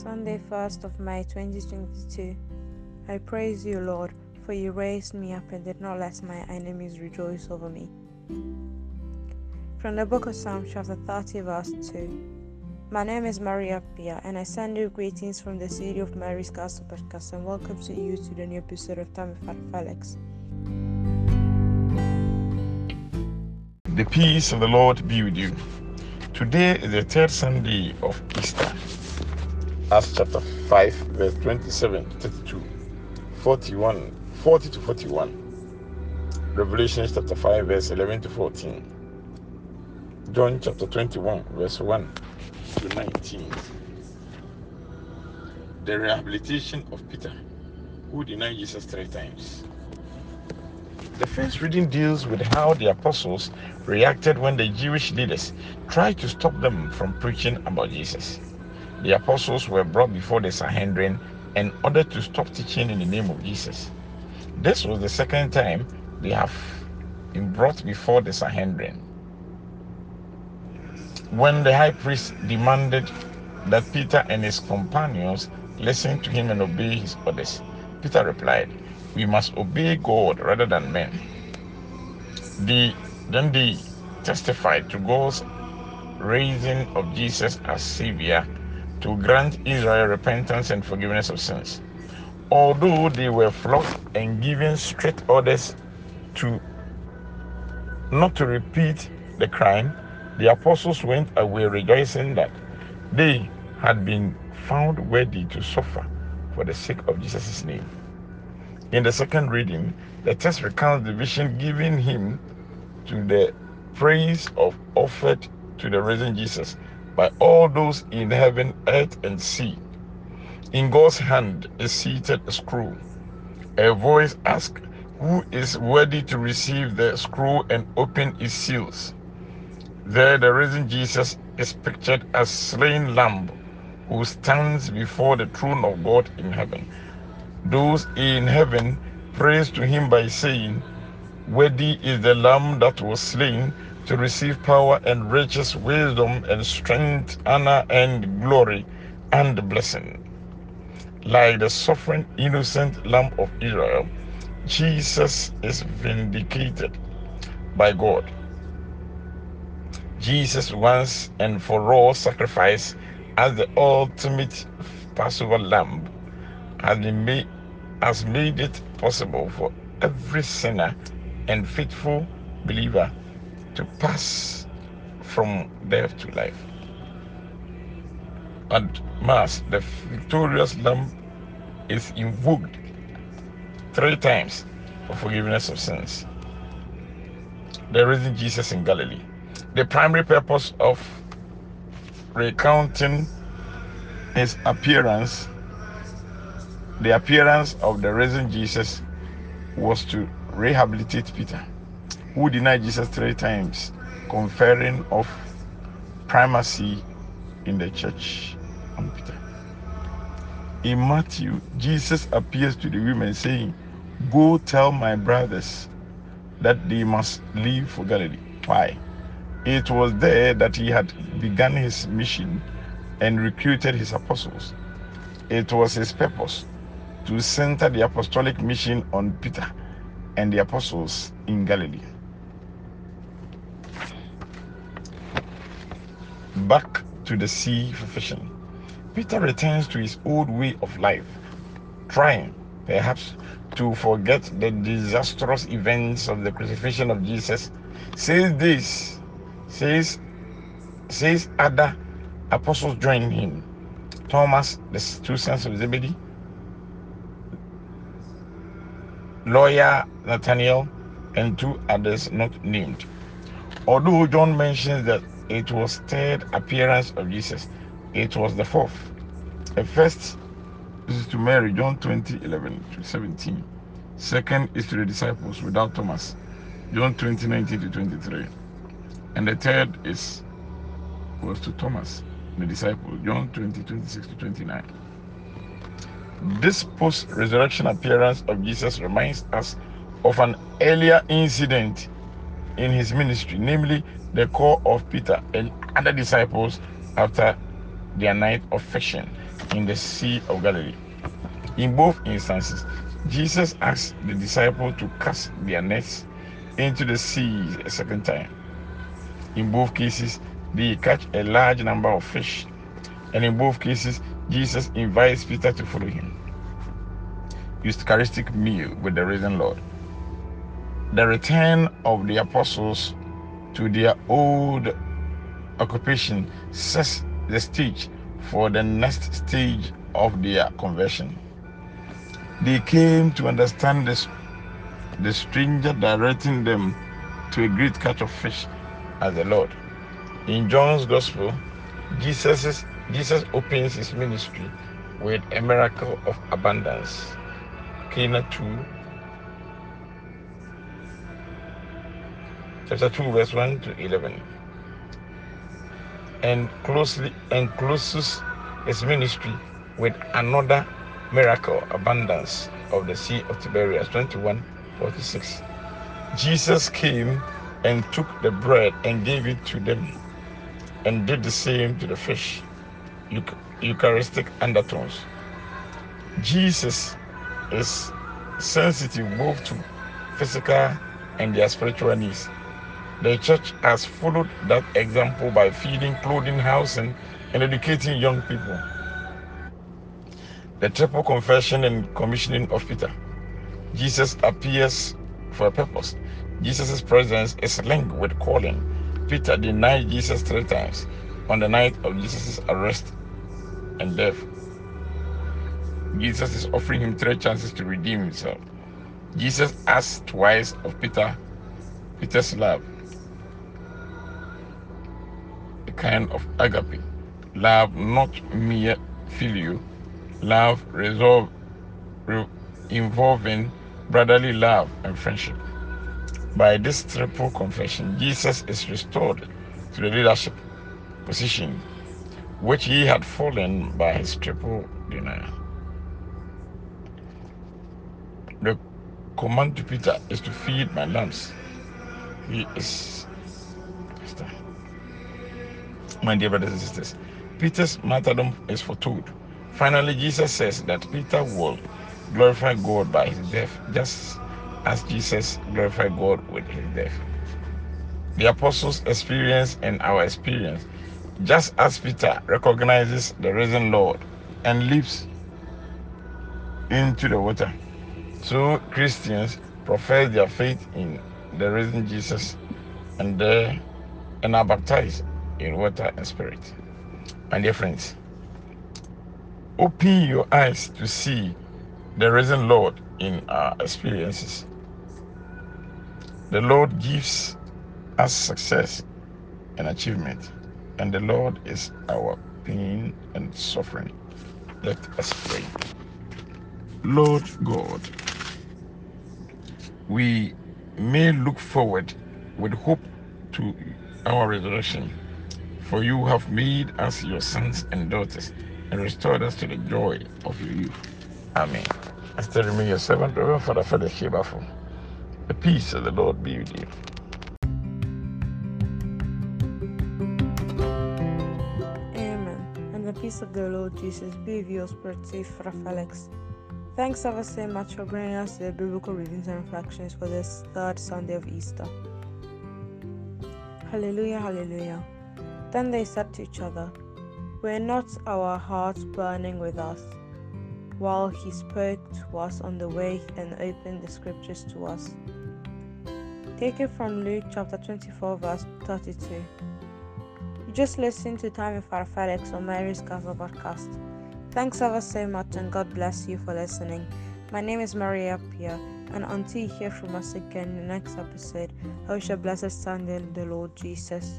Sunday, 1st of May 2022. I praise you, Lord, for you raised me up and did not let my enemies rejoice over me. From the book of Psalms, chapter 30, verse 2. My name is Maria Pia, and I send you greetings from the city of Mary's Castle podcast and welcome to you to the new episode of Time with Felix. The peace of the Lord be with you. Today is the third Sunday of Easter. Acts chapter 5, verse 27 to 32, 41, 40 to 41. Revelation chapter 5, verse 11 to 14. John chapter 21, verse 1 to 19. The rehabilitation of Peter, who denied Jesus three times. The first reading deals with how the apostles reacted when the Jewish leaders tried to stop them from preaching about Jesus. The apostles were brought before the Sanhedrin in order to stop teaching in the name of Jesus. This was the second time they have been brought before the Sanhedrin. When the high priest demanded that Peter and his companions listen to him and obey his orders, Peter replied, We must obey God rather than men. The, then they testified to God's raising of Jesus as Savior to grant Israel repentance and forgiveness of sins. Although they were flogged and given strict orders to not to repeat the crime, the apostles went away rejoicing that they had been found worthy to suffer for the sake of Jesus' name. In the second reading, the text recounts the vision given him to the praise of offered to the risen Jesus by all those in heaven, earth, and sea. In God's hand is seated a scroll. A voice asked, Who is worthy to receive the scroll and open its seals? There, the risen Jesus is pictured as slain lamb who stands before the throne of God in heaven. Those in heaven praise to him by saying, Worthy is the lamb that was slain to receive power and riches, wisdom and strength, honor and glory and blessing. Like the suffering, innocent Lamb of Israel, Jesus is vindicated by God. Jesus once and for all sacrifice as the ultimate Passover lamb has made has made it possible for every sinner and faithful believer to pass from death to life. At Mass, the victorious Lamb is invoked three times for forgiveness of sins. The risen Jesus in Galilee. The primary purpose of recounting his appearance, the appearance of the risen Jesus, was to rehabilitate Peter who denied Jesus three times, conferring of primacy in the church on Peter. In Matthew, Jesus appears to the women saying, Go tell my brothers that they must leave for Galilee. Why? It was there that he had begun his mission and recruited his apostles. It was his purpose to center the apostolic mission on Peter and the apostles in Galilee. back to the sea for fishing. Peter returns to his old way of life, trying, perhaps, to forget the disastrous events of the crucifixion of Jesus. Says this, says, says other apostles join him. Thomas, the two sons of Zebedee, lawyer Nathaniel, and two others not named. Although John mentions that it was third appearance of Jesus. It was the fourth. The first is to Mary, John 20, 11 to 17. Second is to the disciples without Thomas, John 20, 19 to 23. And the third is was to Thomas, the disciple, John 20, 26 to 29. This post resurrection appearance of Jesus reminds us of an earlier incident in his ministry, namely the call of Peter and other disciples after their night of fishing. in the Sea of Galilee. In both instances, Jesus asked the disciples to cast their nets into the sea a second time. In both cases, they catch a large number of fish, and in both cases, Jesus invites Peter to follow him. Eucharistic meal with the risen Lord. The return of the apostles to their old occupation sets the stage for the next stage of their conversion. They came to understand this, the stranger directing them to a great catch of fish as the Lord. In John's Gospel, Jesus, Jesus opens his ministry with a miracle of abundance. Cana 2, chapter 2, verse 1 to 11. And closely and closes his ministry with another miracle, abundance of the Sea of Tiberias, 21 46. Jesus came and took the bread and gave it to them, and did the same to the fish. Eucharistic undertones. Jesus is sensitive both to physical and their spiritual needs. The church has followed that example by feeding, clothing, housing, and educating young people. The triple confession and commissioning of Peter. Jesus appears for a purpose. Jesus' presence is linked with calling. Peter denied Jesus three times on the night of Jesus' arrest and death. Jesus is offering him three chances to redeem himself. Jesus asks twice of Peter, Peter's love, a kind of agape, love not mere philia, love resolve, re, involving brotherly love and friendship. By this triple confession, Jesus is restored to the leadership position which he had fallen by his triple denial. The command to Peter is to feed my lambs. He is, my dear brothers and sisters, Peter's martyrdom is foretold. Finally, Jesus says that Peter will glorify God by his death, just as Jesus glorified God with his death. The apostles' experience and our experience, just as Peter recognizes the risen Lord and leaps into the water, so Christians profess their faith in the risen Jesus and, and are baptized in water and spirit. My dear friends, open your eyes to see the risen Lord in our experiences. The Lord gives us success and achievement, and the Lord is our pain and suffering. Let us pray. Lord God, we may look forward with hope to our resurrection, for you have made us your sons and daughters and restored us to the joy of your youth. Amen. I still remain your servant, Reverend Father Felix Shebafo. The peace of the Lord be with you. The peace of the Lord Jesus be with your spirit, safe Father Felix. Thanks ever so much for bringing us the biblical readings and reflections for this third Sunday of Easter. Hallelujah, hallelujah. Then they said to each other, Were not our hearts burning with us while he spoke to us on the way and opened the scriptures to us? Take it from Luke chapter 24, verse 32. You just listened to Time with Father Felix on Mary's Gospel podcast. Thanks ever so much and God bless you for listening. My name is Maria Pia, and until you hear from us again in the next episode, I wish you a blessed Sunday in the Lord Jesus.